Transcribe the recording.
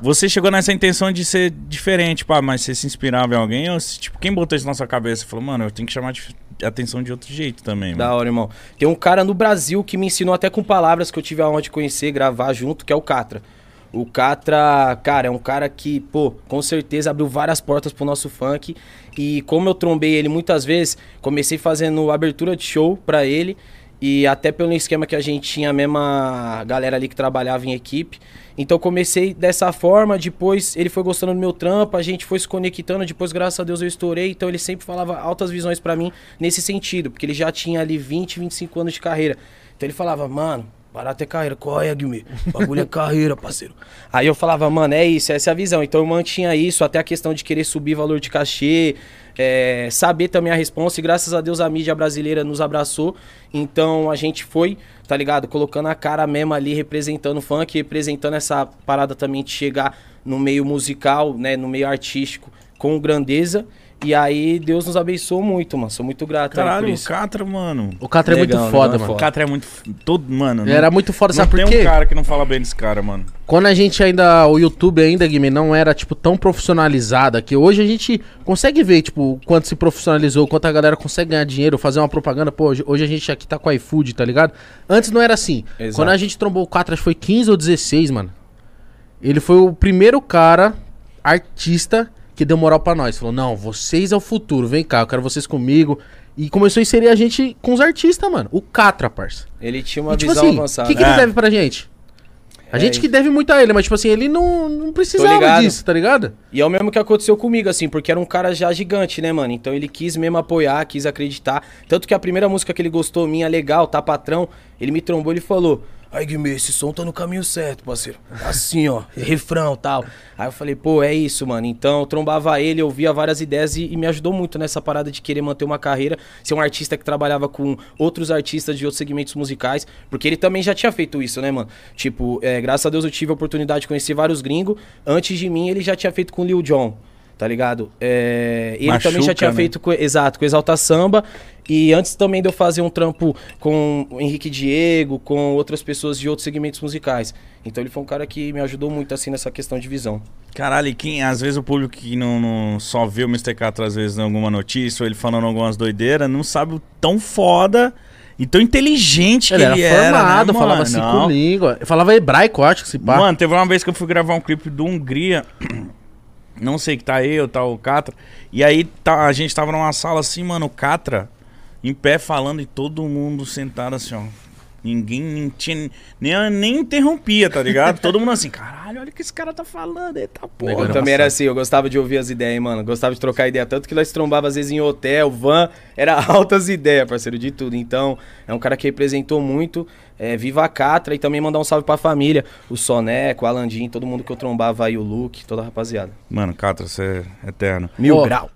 Você chegou nessa intenção de ser diferente, pá, mas você se inspirava em alguém? Ou, se, tipo, quem botou isso na sua cabeça? Falou, mano, eu tenho que chamar de atenção de outro jeito também, mano. Da hora, irmão. Tem um cara no Brasil que me ensinou até com palavras que eu tive a honra de conhecer, gravar junto, que é o Catra. O Catra, cara, é um cara que, pô, com certeza abriu várias portas pro nosso funk. E como eu trombei ele muitas vezes, comecei fazendo abertura de show pra ele. E até pelo esquema que a gente tinha a mesma galera ali que trabalhava em equipe. Então comecei dessa forma, depois ele foi gostando do meu trampo, a gente foi se conectando, depois graças a Deus eu estourei, então ele sempre falava altas visões para mim nesse sentido, porque ele já tinha ali 20, 25 anos de carreira. Então ele falava, mano, Barato é carreira. Qual é, Guilherme? Bagulho é carreira, parceiro. Aí eu falava, mano, é isso, essa é a visão. Então eu mantinha isso, até a questão de querer subir valor de cachê, é, saber também a resposta. E graças a Deus a mídia brasileira nos abraçou. Então a gente foi, tá ligado? Colocando a cara mesmo ali, representando o funk, representando essa parada também de chegar no meio musical, né? No meio artístico com grandeza. E aí, Deus nos abençoou muito, mano. Sou muito grato aí Caralho, o. Catra, mano. O Catra é Negão, muito foda, mano. O Catra é muito. Todo, mano. Ele não- era muito foda, não sabe por tem quê? um cara que não fala bem desse cara, mano. Quando a gente ainda, o YouTube ainda, Guilherme, não era, tipo, tão profissionalizado que hoje a gente consegue ver, tipo, quanto se profissionalizou, quanto a galera consegue ganhar dinheiro, fazer uma propaganda. Pô, hoje, hoje a gente aqui tá com iFood, tá ligado? Antes não era assim. Exato. Quando a gente trombou o Catra, acho que foi 15 ou 16, mano. Ele foi o primeiro cara, artista, que deu moral pra nós. Falou, não, vocês é o futuro, vem cá, eu quero vocês comigo. E começou a inserir a gente com os artistas, mano. O Catra, parça. Ele tinha uma E, tipo visão assim, o avançada. que, que É. ele deve pra gente? A É, gente que deve muito a ele, mas tipo assim, ele não, não precisava disso, tá ligado? E é o mesmo que aconteceu comigo, assim, porque era um cara já gigante, né, mano? Então ele quis mesmo apoiar, quis acreditar. Tanto que a primeira música que ele gostou, minha, legal, tá patrão, ele me trombou e falou: Ai, Guimê, esse som tá no caminho certo, parceiro. Assim, ó, refrão tal. Aí eu falei, pô, é isso, mano. Então eu trombava ele, eu via várias ideias e, e me ajudou muito nessa parada de querer manter uma carreira, ser um artista que trabalhava com outros artistas de outros segmentos musicais, porque ele também já tinha feito isso, né, mano? Tipo, é, graças a Deus eu tive a oportunidade de conhecer vários gringos. Antes de mim, ele já tinha feito com Lil Jon. Tá ligado? É, ele também já Machuca, tinha né? feito com, exato, com Exalta Samba. E antes também de eu fazer um trampo com o Henrique Diego, com outras pessoas de outros segmentos musicais. Então ele foi um cara que me ajudou muito assim nessa questão de visão. Caralho, e quem, às vezes o público que não, não só vê o Mr. Catra, às vezes, em alguma notícia, ou ele falando algumas doideiras, não sabe o tão foda e tão inteligente que Ele ele, era formado, né, falava mano? cinco Não. línguas. Falava hebraico, acho que se pá. Mano, teve uma vez que eu fui gravar um clipe do Hungria. Não sei que tá eu, tá o Catra. E aí tá, a gente tava numa sala assim, mano, o Catra em pé falando e todo mundo sentado assim, ó. Ninguém nem, tinha, nem, nem interrompia, tá ligado? Todo mundo assim, caralho, olha o que esse cara tá falando. Eita porra. eu também era assim, eu gostava de ouvir as ideias, hein, mano. Gostava de trocar ideia. Tanto que nós trombava às vezes em hotel, van, era altas ideias, parceiro, de tudo. Então, é um cara que representou muito. É, viva a Catra e também mandar um salve pra família. O Soneco, o Alandim, todo mundo que eu trombava aí, o Luke, toda a rapaziada. Mano, Catra, você é eterno. Mil Ó, grau.